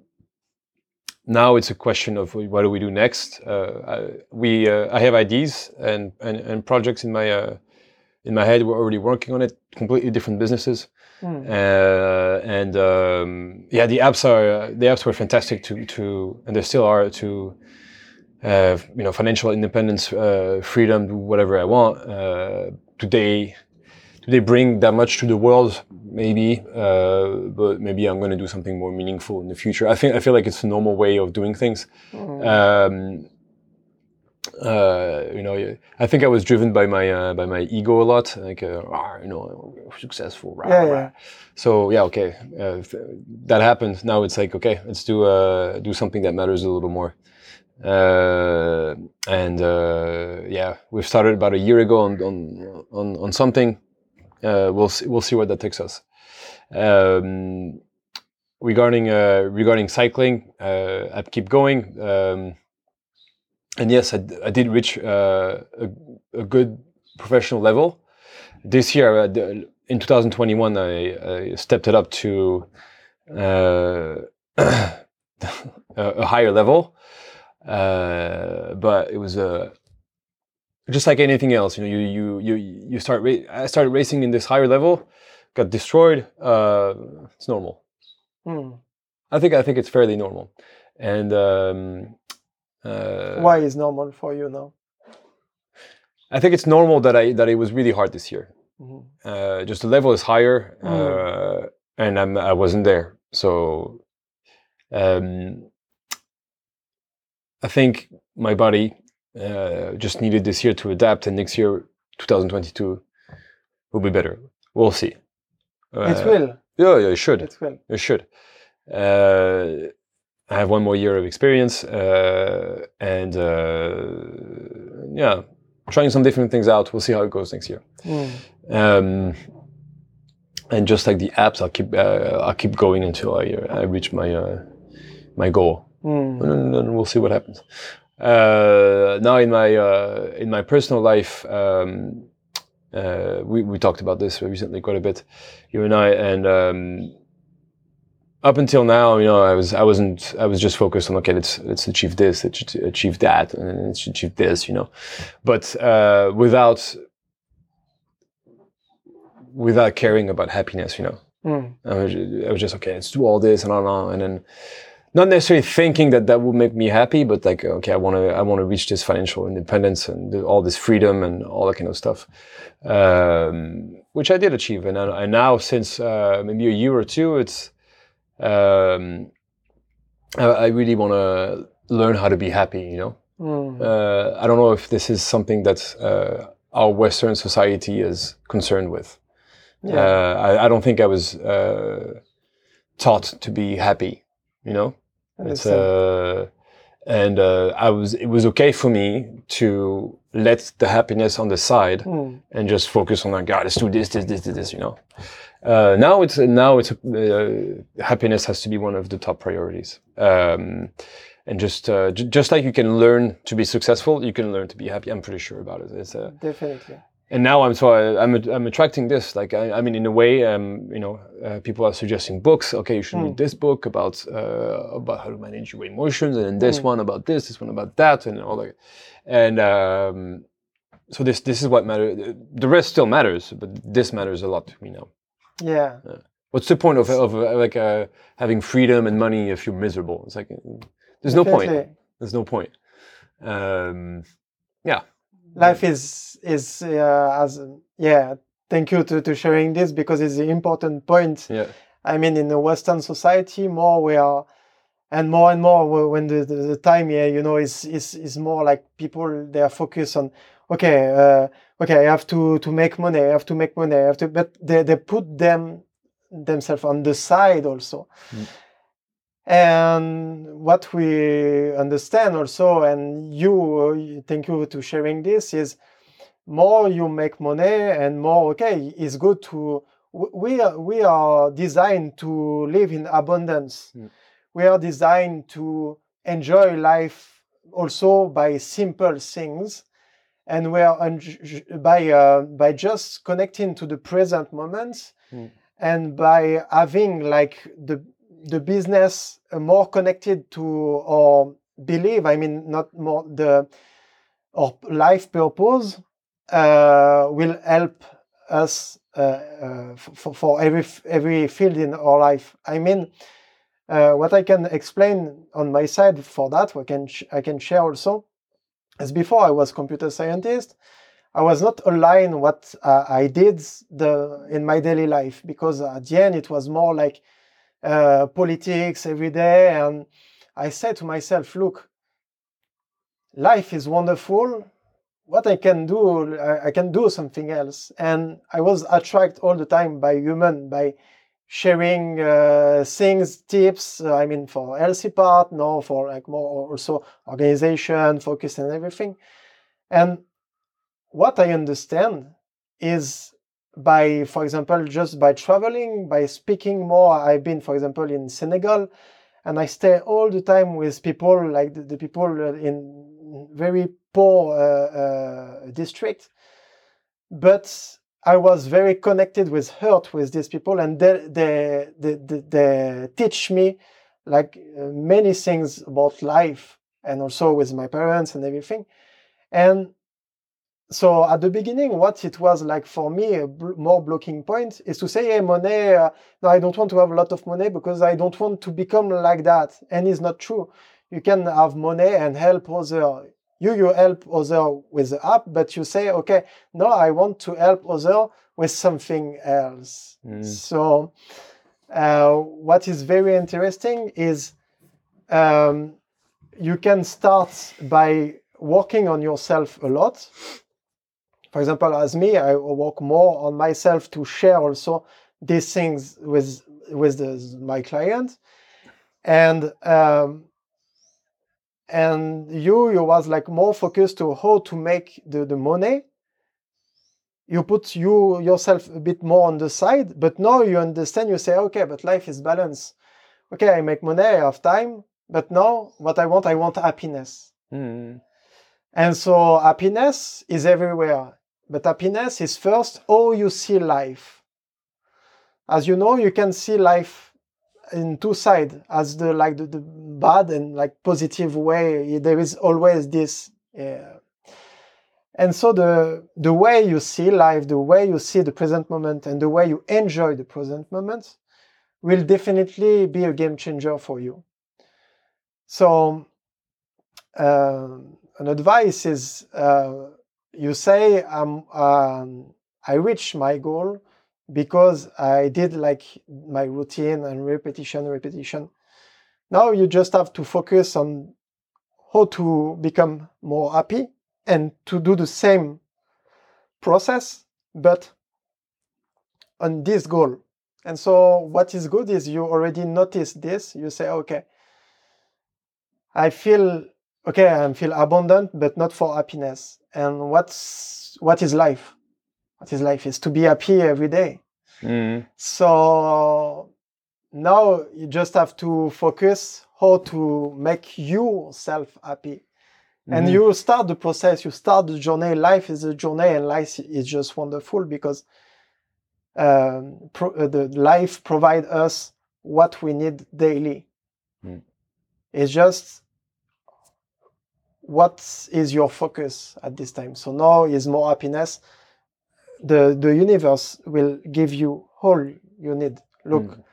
Speaker 2: now it's a question of what do we do next. Uh, I, we uh, I have ideas and, and and projects in my uh, in my head. We're already working on it. Completely different businesses.
Speaker 1: Hmm.
Speaker 2: Uh, and um, yeah, the apps are the apps were fantastic to to and they still are to uh, you know financial independence, uh, freedom, do whatever I want. Uh, today, do they bring that much to the world? Maybe, uh, but maybe I'm going to do something more meaningful in the future. I think I feel like it's a normal way of doing things. Um, uh, you know, I think I was driven by my uh, by my ego a lot, like uh, "Ah, you know, successful. rah,
Speaker 1: Yeah,
Speaker 2: rah."
Speaker 1: yeah.
Speaker 2: So yeah, okay, uh, that happened. Now it's like okay, let's do uh, do something that matters a little more. Uh, and uh, yeah, we've started about a year ago on on on, on something. Uh, we'll see, we'll see where that takes us. Um, regarding uh, regarding cycling, uh, I keep going. Um, and yes, I, I did reach uh, a, a good professional level. This year, uh, in 2021, I, I stepped it up to uh, a, a higher level. Uh, but it was a just like anything else, you know, you you you you start. Ra- I started racing in this higher level, got destroyed. Uh, it's normal.
Speaker 1: Hmm.
Speaker 2: I think I think it's fairly normal, and um, uh,
Speaker 1: Why is normal for you now?
Speaker 2: I think it's normal that I that it was really hard this year.
Speaker 1: Mhm.
Speaker 2: Uh, just the level is higher,
Speaker 1: Mm.
Speaker 2: uh, and I'm I wasn't there. So, um, I think my body uh, just needed this year to adapt, and next year, 2022, will be better. We'll see.
Speaker 1: it
Speaker 2: Uh,
Speaker 1: will.
Speaker 2: Yeah, yeah, it should.
Speaker 1: It will.
Speaker 2: It should. I have one more year of experience, uh, and uh, yeah, trying some different things out. We'll see how it goes next year.
Speaker 1: Hmm.
Speaker 2: Um, and just like the apps, I'll keep uh, I'll keep going until I uh, I reach my uh, my goal,
Speaker 1: Hmm.
Speaker 2: and then we'll see what happens. Uh, now in my uh, in my personal life, um, uh, we we talked about this recently quite a bit, you and I, and um, up until now, you know, I was I wasn't I was just focused on okay, let's let's achieve this, let's achieve that, and let's achieve this, you know, but uh, without without caring about happiness, you know.
Speaker 1: Hmm.
Speaker 2: I was, I was just okay. Let's do all this and on and on, and then not necessarily thinking that that would make me happy, but like, okay, I want to, I want to reach this financial independence and all this freedom and all that kind of stuff, um, which I did achieve. And, I- and now, since uh, maybe a year or two, it's, um, I, I really want to learn how to be happy. You know,
Speaker 1: Mm.
Speaker 2: uh, I don't know if this is something that uh, our Western society is concerned with.
Speaker 1: Yeah.
Speaker 2: Uh, I, I don't think I was uh, taught to be happy. You know, it's uh, and uh, I was. It was okay for me to let the happiness on the side
Speaker 1: Mm.
Speaker 2: and just focus on like, God, let's do this, this, this, this, this. You know. Uh, now it's now it's uh, happiness has to be one of the top priorities. Um, and just uh, j- just like you can learn to be successful, you can learn to be happy. I'm pretty sure about it. It's uh,
Speaker 1: Definitely.
Speaker 2: and now I'm so I, I'm I'm attracting this. Like I, I mean, in a way, um, you know, uh, people are suggesting books. Okay, you should read this book about uh, about how to manage your emotions, and then this
Speaker 1: Mm.
Speaker 2: one about this, this one about that, and all that. And um, so this this is what matters. The rest still matters, but this matters a lot to me now.
Speaker 1: Yeah.
Speaker 2: What's the point of of uh, like uh, having freedom and money if you're miserable? It's like uh, there's no point. There's no point. Um, yeah.
Speaker 1: life is is uh, as yeah thank you to, to sharing this because it's an important point
Speaker 2: Yeah.
Speaker 1: i mean in the western society more we are and more and more when the, the, the time yeah you know is is is more like people they are focused on okay uh, okay i have to to make money i have to make money i have to but they, they put them themselves on the side also
Speaker 2: Mm.
Speaker 1: and what we understand also and you uh, thank you to sharing this is more you make money and more okay it's good to we are we are designed to live in abundance
Speaker 2: Mm.
Speaker 1: we are designed to enjoy life also by simple things and we are by uh, by just connecting to the present moment
Speaker 2: Mm.
Speaker 1: and by having like the the business more connected to our belief i mean not more the our life purpose uh, will help us uh, uh, for, for every every field in our life i mean uh, what i can explain on my side for that what can sh- i can share also is before i was computer scientist. I was not aligned what uh, i did the in my daily life because at the end it was more like uh, politics every day. And i said to myself look life is wonderful. What i can do I, I can do something else. And i was attracted all the time by human by sharing uh, things tips uh, i mean for healthy part no for like more also organization focus and everything. And what i understand is by for example just by traveling by speaking more i've been for example in senegal and i stay all the time with people like the, the people uh, in very poor uh, uh, district. But i was very connected with hurt with these people and they they they, they, they teach me like uh, many things about life and also with my parents and everything. And so at the beginning what it was like for me a bl- more blocking point is to say hey money uh, no i don't want to have a lot of money because i don't want to become like that. And it's not true. You can have money and help other you you help other with the app but you say okay no i want to help other with something else.
Speaker 2: Mm.
Speaker 1: so uh, what is very interesting is um, you can start by working on yourself a lot. For example as me i work more on myself to share also these things with with the, my client. And um, and you you was like more focused to how to make the, the money you put you yourself a bit more on the side but now you understand you say okay but life is balance okay i make money i have time but now what i want i want happiness
Speaker 2: Mm.
Speaker 1: and so happiness is everywhere. But happiness is first how you see life. As you know, you can see life in two sides, as the like the, the bad and like positive way. There is always this. uh, and so the the way you see life, the way you see the present moment, and the way you enjoy the present moment will definitely be a game changer for you. So, uh, an advice is uh, you say um, um, I reached my goal because I did like my routine and repetition, repetition. Now you just have to focus on how to become more happy and to do the same process, but on this goal. And so what is good is you already notice this. You say, okay, I feel okay, I feel abundant, but not for happiness. And what's what is life? What is life is to be happy every day.
Speaker 2: Mm-hmm.
Speaker 1: So now you just have to focus how to make yourself happy. And
Speaker 2: Mhm.
Speaker 1: you start the process, you start the journey. Life is a journey, and life is just wonderful because um, pro- uh, the life provide us what we need daily.
Speaker 2: Mm.
Speaker 1: It's just what is your focus at this time. So now is more happiness. The the universe will give you all you need. Look,
Speaker 2: Mm.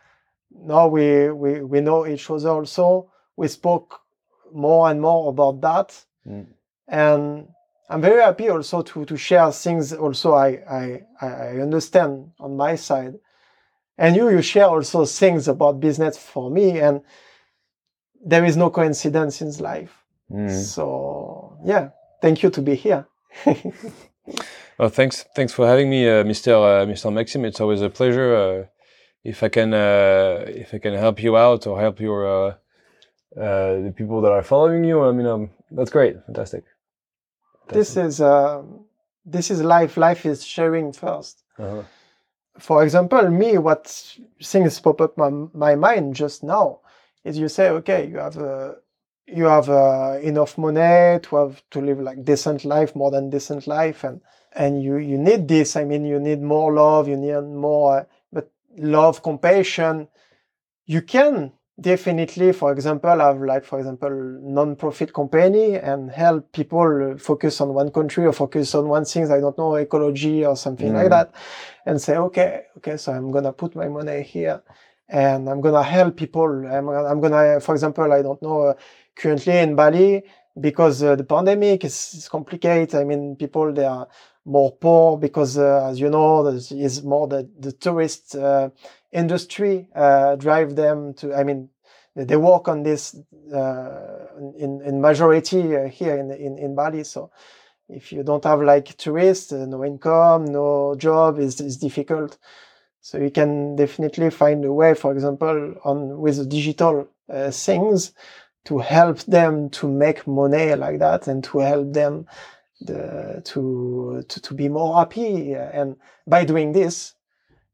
Speaker 1: now we, we we know each other also. We spoke more and more about that
Speaker 2: Mm.
Speaker 1: and I'm very happy also to to share things also I I I understand on my side, and you you share also things about business for me, and there is no coincidence in life.
Speaker 2: Mhm.
Speaker 1: So yeah, thank you to be here.
Speaker 2: Well, thanks, thanks for having me, uh, Mr. Uh, Mr. Maxime. It's always a pleasure. Uh, if I can, uh, if I can help you out or help your uh, uh, the people that are following you, I mean, um, that's great, fantastic.
Speaker 1: this is this is life. Life is sharing first.
Speaker 2: Uh-huh.
Speaker 1: for example, me, what things pop up my, my mind just now is you say, okay, you have uh, you have uh, enough money to have to live like decent life, more than decent life, and and you you need this. I mean, you need more love, you need more, uh, but love, compassion. You can definitely, for example, have like for example non-profit company and help people focus on one country or focus on one thing. I don't know, ecology or something like
Speaker 2: Mm.
Speaker 1: that and say, okay, okay, so I'm gonna put my money here, and I'm gonna help people. I'm gonna, I'm gonna for example, I don't know, uh, currently in Bali because uh, the pandemic is, is complicated. I mean, people they are more poor because, uh, as you know, there's is more the the tourist uh, industry uh, drive them to. I mean, they work on this uh, in in majority uh, here in in in Bali. So if you don't have like tourists, no income, no job is is difficult. So you can definitely find a way, for example, on with digital things to help them to make money like that and to help them the, to, to to be more happy. And by doing this,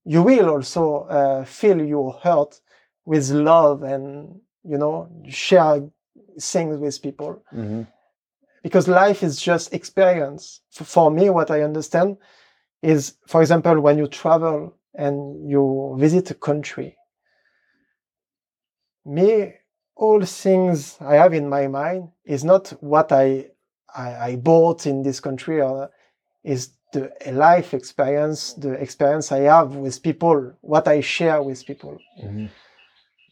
Speaker 1: you will also uh, fill your heart with love and you know share things with people
Speaker 2: Mhm.
Speaker 1: because life is just experience. For me, what I understand is, for example, when you travel and you visit a country, me, all things I have in my mind is not what I I, I bought in this country, or is the life experience, the experience I have with people, what I share with people.
Speaker 2: Mhm.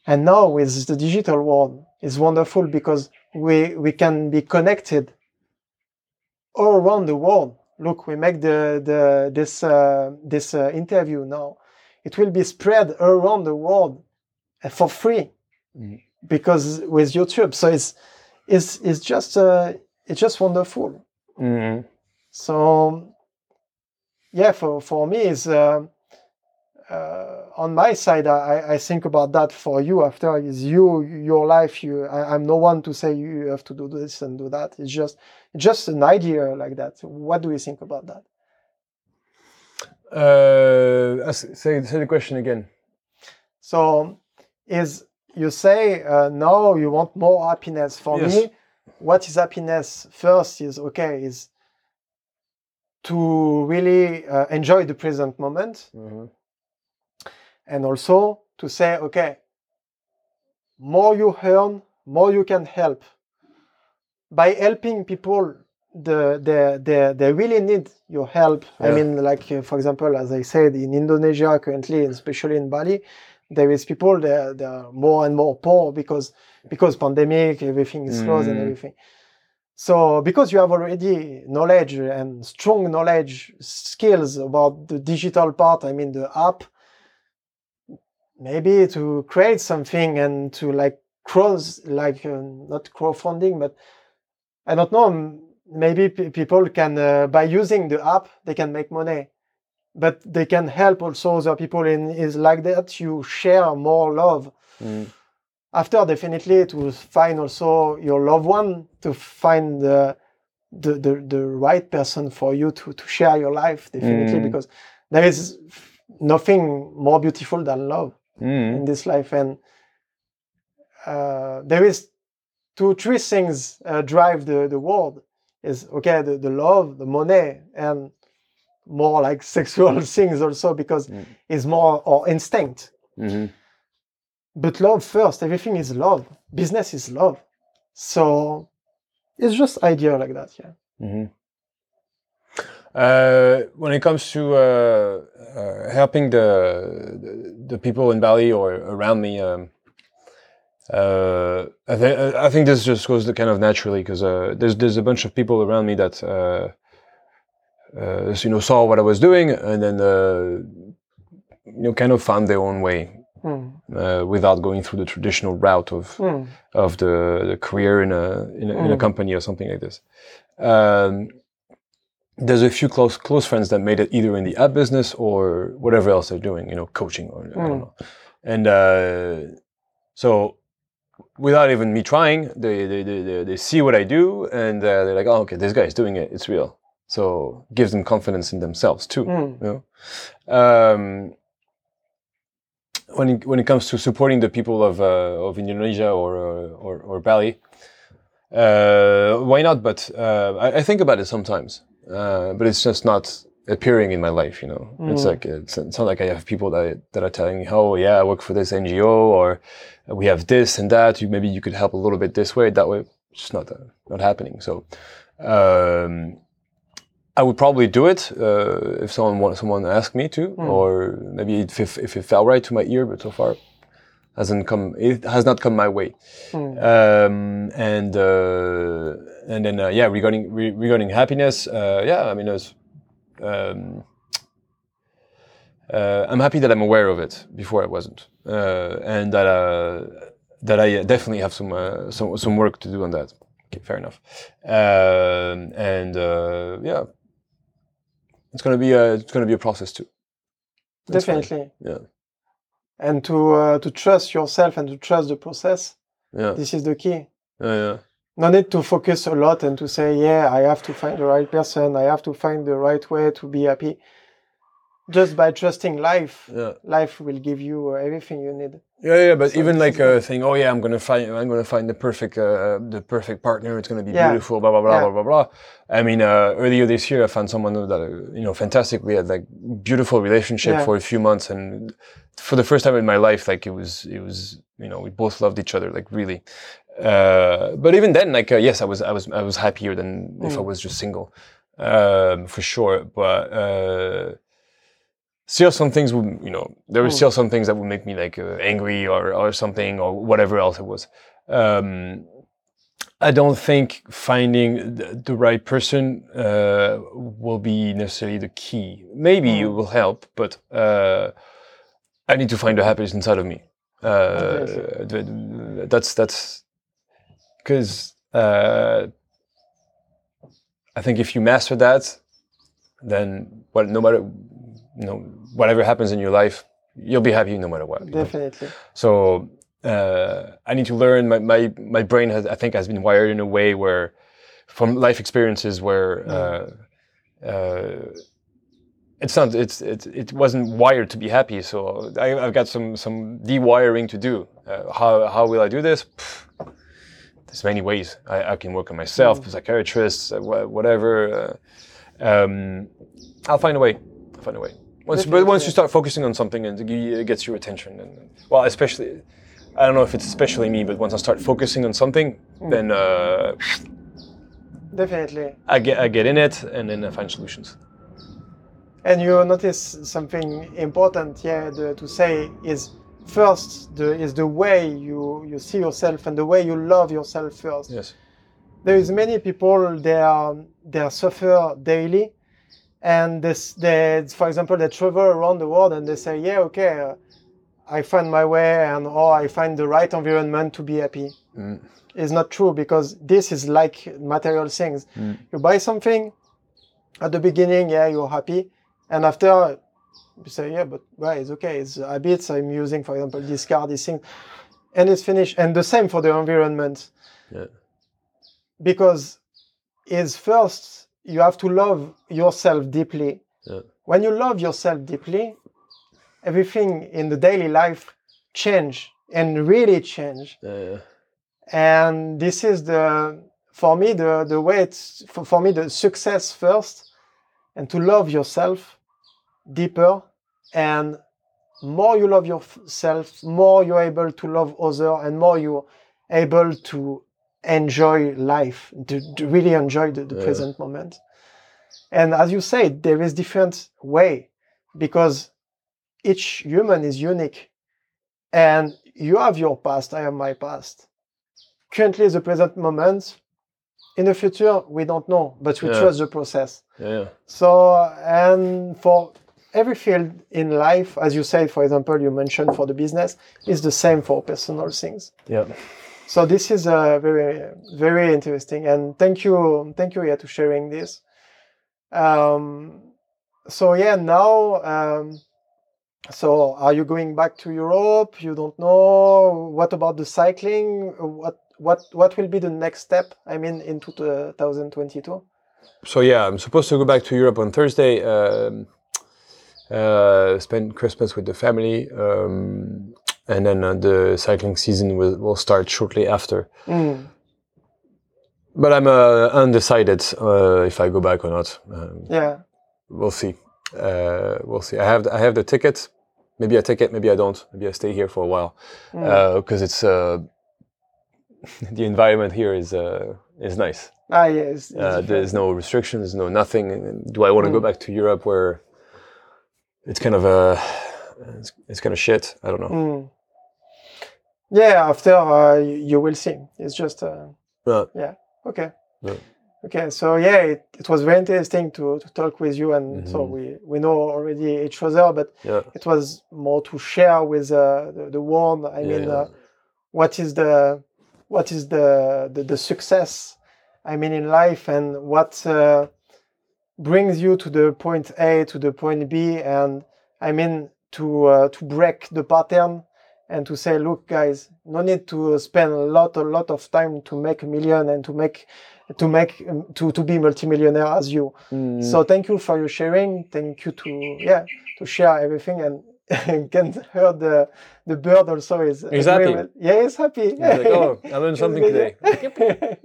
Speaker 1: And now with the digital world, it's wonderful because we we can be connected all around the world. Look, we make the the this uh, this uh, interview now. It will be spread around the world uh, for free
Speaker 2: Mhm.
Speaker 1: Because with YouTube. So it's it's it's just uh, it's just wonderful.
Speaker 2: Mhm.
Speaker 1: So yeah, for for me is uh, uh, on my side. I, I think about that for you. After is you your life. You I, I'm no one to say you have to do this and do that. It's just just an idea like that. What do you think about that?
Speaker 2: Uh, say, say the question again.
Speaker 1: So is you say uh, no, you want more happiness. For
Speaker 2: Yes.
Speaker 1: me, what is happiness? First is okay is to really uh, enjoy the present moment
Speaker 2: Mhm.
Speaker 1: and also to say, okay, more you earn, more you can help. By helping people, the they, they, they really need your help. I mean, like uh, for example, as I said, in Indonesia currently, and especially in Bali, there is people that they are more and more poor because because pandemic, everything is closed and
Speaker 2: Mm.
Speaker 1: everything. So because you have already knowledge and strong knowledge, skills about the digital part, I mean the app, maybe to create something and to like cross, like uh, not crowdfunding, but I don't know, maybe p- people can uh, by using the app they can make money but they can help also other people in is like that you share more love
Speaker 2: Mm.
Speaker 1: after definitely to find also your loved one to find the the, the, the right person for you to, to share your life definitely
Speaker 2: Mm.
Speaker 1: because there is nothing more beautiful than love
Speaker 2: Mm.
Speaker 1: in this life and uh, there is two three things uh, drive the, the world is okay the, the love the money and more like sexual things also because
Speaker 2: Mm.
Speaker 1: it's more or instinct
Speaker 2: Mhm.
Speaker 1: but love first everything is love business is love so it's just idea like that yeah
Speaker 2: Mhm. Uh, when it comes to uh, uh, helping the, the the people in Bali or around me, um, uh, I think I think this just goes kind of naturally because uh, there's there's a bunch of people around me that uh, you know saw what I was doing and then uh, you know kind of found their own way
Speaker 1: Hmm.
Speaker 2: uh, without going through the traditional route of
Speaker 1: Hmm.
Speaker 2: of the, the career in a in a, in a
Speaker 1: Mm.
Speaker 2: company or something like this. Um, there's a few close close friends that made it either in the app business or whatever else they're doing, you know, coaching or I
Speaker 1: Mm.
Speaker 2: don't know. And uh, so, without even me trying, they they, they, they, they see what I do and uh, they're like, oh, okay, this guy's doing it. It's real. So gives them confidence in themselves too
Speaker 1: Hmm.
Speaker 2: you know? um, when it, when it comes to supporting the people of uh, of Indonesia or uh, or, or Bali, uh, why not? But uh, I, I think about it sometimes, uh, but it's just not appearing in my life. You know, it's
Speaker 1: Mm.
Speaker 2: like it's, it's not like I have people that that are telling me, "Oh, yeah, I work for this NGO," or "We have this and that. You, maybe you could help a little bit this way, that way." It's just not uh, not happening. So. Um, I would probably do it uh, if someone want, someone asked me to,
Speaker 1: Mm.
Speaker 2: or maybe if, if if it fell right to my ear. But so far, hasn't come. It has not come my way.
Speaker 1: Hmm.
Speaker 2: Um, and uh, and then uh, yeah, regarding re- regarding happiness, uh, yeah, I mean, it's, um, uh, I'm happy that I'm aware of it. Before I wasn't, uh, and that uh, that I definitely have some uh, some some work to do on that. Okay, fair enough. Um, and uh, yeah, it's gonna be a it's gonna be a process too. That's fine.
Speaker 1: definitely
Speaker 2: Yeah.
Speaker 1: and to uh, to trust yourself and to trust the process
Speaker 2: Yeah,
Speaker 1: this is the key
Speaker 2: yeah, yeah.
Speaker 1: no need to focus a lot and to say yeah i have to find the right person i have to find the right way to be happy just by trusting life
Speaker 2: yeah.
Speaker 1: life will give you everything you need
Speaker 2: Yeah, yeah, but
Speaker 1: So
Speaker 2: even like uh, saying, "Oh yeah, I'm gonna find, I'm gonna find the perfect, uh, the perfect partner. It's gonna be
Speaker 1: Yeah.
Speaker 2: beautiful." Blah blah blah
Speaker 1: Yeah.
Speaker 2: blah blah blah. I mean, uh, earlier this year, I found someone that uh, you know, fantastic. We had like beautiful relationship
Speaker 1: Yeah.
Speaker 2: for a few months, and for the first time in my life, like it was, it was, you know, we both loved each other, like really. Uh, but even then, like uh, yes, I was, I was, I was happier than if I
Speaker 1: Mm.
Speaker 2: was just single, um, for sure. But uh, still some things would you know there were
Speaker 1: Mm.
Speaker 2: still some things that would make me like uh, angry or or something or whatever else it was um i don't think finding the, the right person uh will be necessarily the key maybe it
Speaker 1: Mm.
Speaker 2: will help but uh i need to find the happiness inside of me uh
Speaker 1: Obviously.
Speaker 2: th- th- that's that's because uh i think if you master that then what no matter you know whatever happens in your life you'll be happy no matter what you know?
Speaker 1: definitely.
Speaker 2: So uh, i need to learn. My, my my brain has i think has been wired in a way where from life experiences where uh, uh, it's not it's it, it wasn't wired to be happy. So I, i've got some some dewiring to do. Uh, how how will i do this? Pff, there's many ways. I, I can work on myself psychiatrists uh, whatever uh, um, i'll find a way. I'll find a way once, but once you start focusing on something and it gets your attention and well especially i don't know if it's especially me but once i start focusing on something then uh,
Speaker 1: definitely
Speaker 2: I get I get in it and then I find solutions.
Speaker 1: and you notice something important yeah the, to say is first the, is the way you you see yourself and the way you love yourself first
Speaker 2: Yes.
Speaker 1: there is many people they are they suffer daily and this they for example they travel around the world and they say yeah okay uh, i find my way and or i find the right environment to be happy
Speaker 2: Mm.
Speaker 1: it's not true because this is like material things
Speaker 2: Mm.
Speaker 1: you buy something at the beginning yeah you're happy and after you say yeah but well it's okay it's habits i'm using for example this car this thing and it's finished and the same for the environment
Speaker 2: Yeah.
Speaker 1: because is first you have to love yourself deeply
Speaker 2: Yeah.
Speaker 1: when you love yourself deeply everything in the daily life change and really change
Speaker 2: Yeah, yeah.
Speaker 1: and this is the for me the the way it's for, for me the success first and to love yourself deeper and more you love yourself more you're able to love other and more you're able to enjoy life to, to really enjoy the, the
Speaker 2: Yeah.
Speaker 1: present moment and as you said there is different way because each human is unique and you have your past i have my past currently the present moment in the future we don't know but we
Speaker 2: Yeah.
Speaker 1: trust the process
Speaker 2: yeah,
Speaker 1: so and for every field in life as you said for example you mentioned for the business is the same for personal things
Speaker 2: Yeah.
Speaker 1: So this is uh, very very interesting and thank you thank you yeah to sharing this. Um, so yeah now um, so are you going back to europe? You don't know. What about the cycling? What what what will be the next step? I mean in 2022
Speaker 2: So yeah, I'm supposed to go back to Europe on Thursday. Um, uh, spend Christmas with the family, um, and then uh, the cycling season will, will start shortly after.
Speaker 1: Mm,
Speaker 2: But I'm uh, undecided uh, if I go back or not. Um,
Speaker 1: yeah
Speaker 2: we'll see. Uh, we'll see. I have I have the ticket. Maybe I take it. Maybe I don't. Maybe I stay here for a while
Speaker 1: Mm.
Speaker 2: because it's uh, the environment here is uh, is nice.
Speaker 1: ah yes
Speaker 2: Uh, there's no restrictions, no nothing. Do I want to go
Speaker 1: Mm.
Speaker 2: back to Europe where it's kind of a it's, it's kind of shit? I don't know.
Speaker 1: Mm. Yeah, after uh, you, you will see. It's just uh, okay.
Speaker 2: Yeah.
Speaker 1: Okay, so yeah, it, it was very interesting to, to talk with you, and so
Speaker 2: Mhm.
Speaker 1: we, we know already each other, but
Speaker 2: yeah.
Speaker 1: it was more to share with uh, the, the world. I mean,
Speaker 2: yeah.
Speaker 1: uh, what is the what is the, the the success? I mean, in life, and what uh, brings you to the point A to the point B, and I mean to uh, to break the pattern and to say, look, guys, no need to spend a lot a lot of time to make a million and to make to make um, to to be multimillionaire as you.
Speaker 2: Mm,
Speaker 1: So thank you for your sharing. Thank you to yeah to share everything and can hear the the bird also is
Speaker 2: He's happy.
Speaker 1: Yeah, he's happy.
Speaker 2: He's like, oh, I learned something today.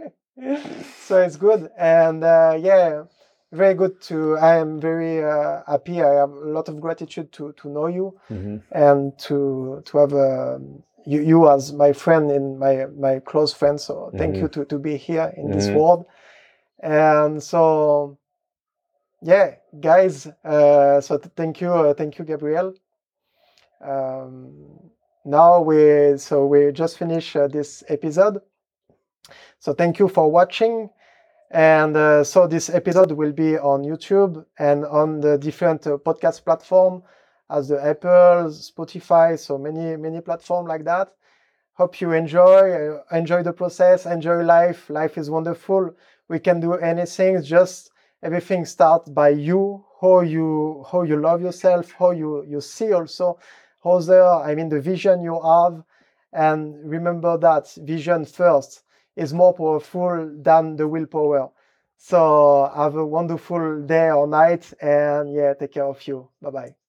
Speaker 1: so it's good and uh, yeah, very good to. I am very uh, happy. I have a lot of gratitude to to know you
Speaker 2: Mhm.
Speaker 1: and to to have um, you, you as my friend and my my close friend. So thank you to to be here in this
Speaker 2: Mhm.
Speaker 1: world. And so yeah, guys. Uh, so th- thank you, uh, thank you, Gabriel. Um, now we so we just finished uh, this episode. So thank you for watching. And uh, so this episode will be on YouTube and on the different uh, podcast platform as the Apple, Spotify, so many many platform like that. Hope you enjoy uh, enjoy the process, enjoy life. Life is wonderful. We can do anything. Just everything starts by you. How you how you love yourself. How you you see also other. I mean the vision you have, and remember that vision first is more powerful than the willpower. So have a wonderful day or night, and yeah, take care of you. Bye bye.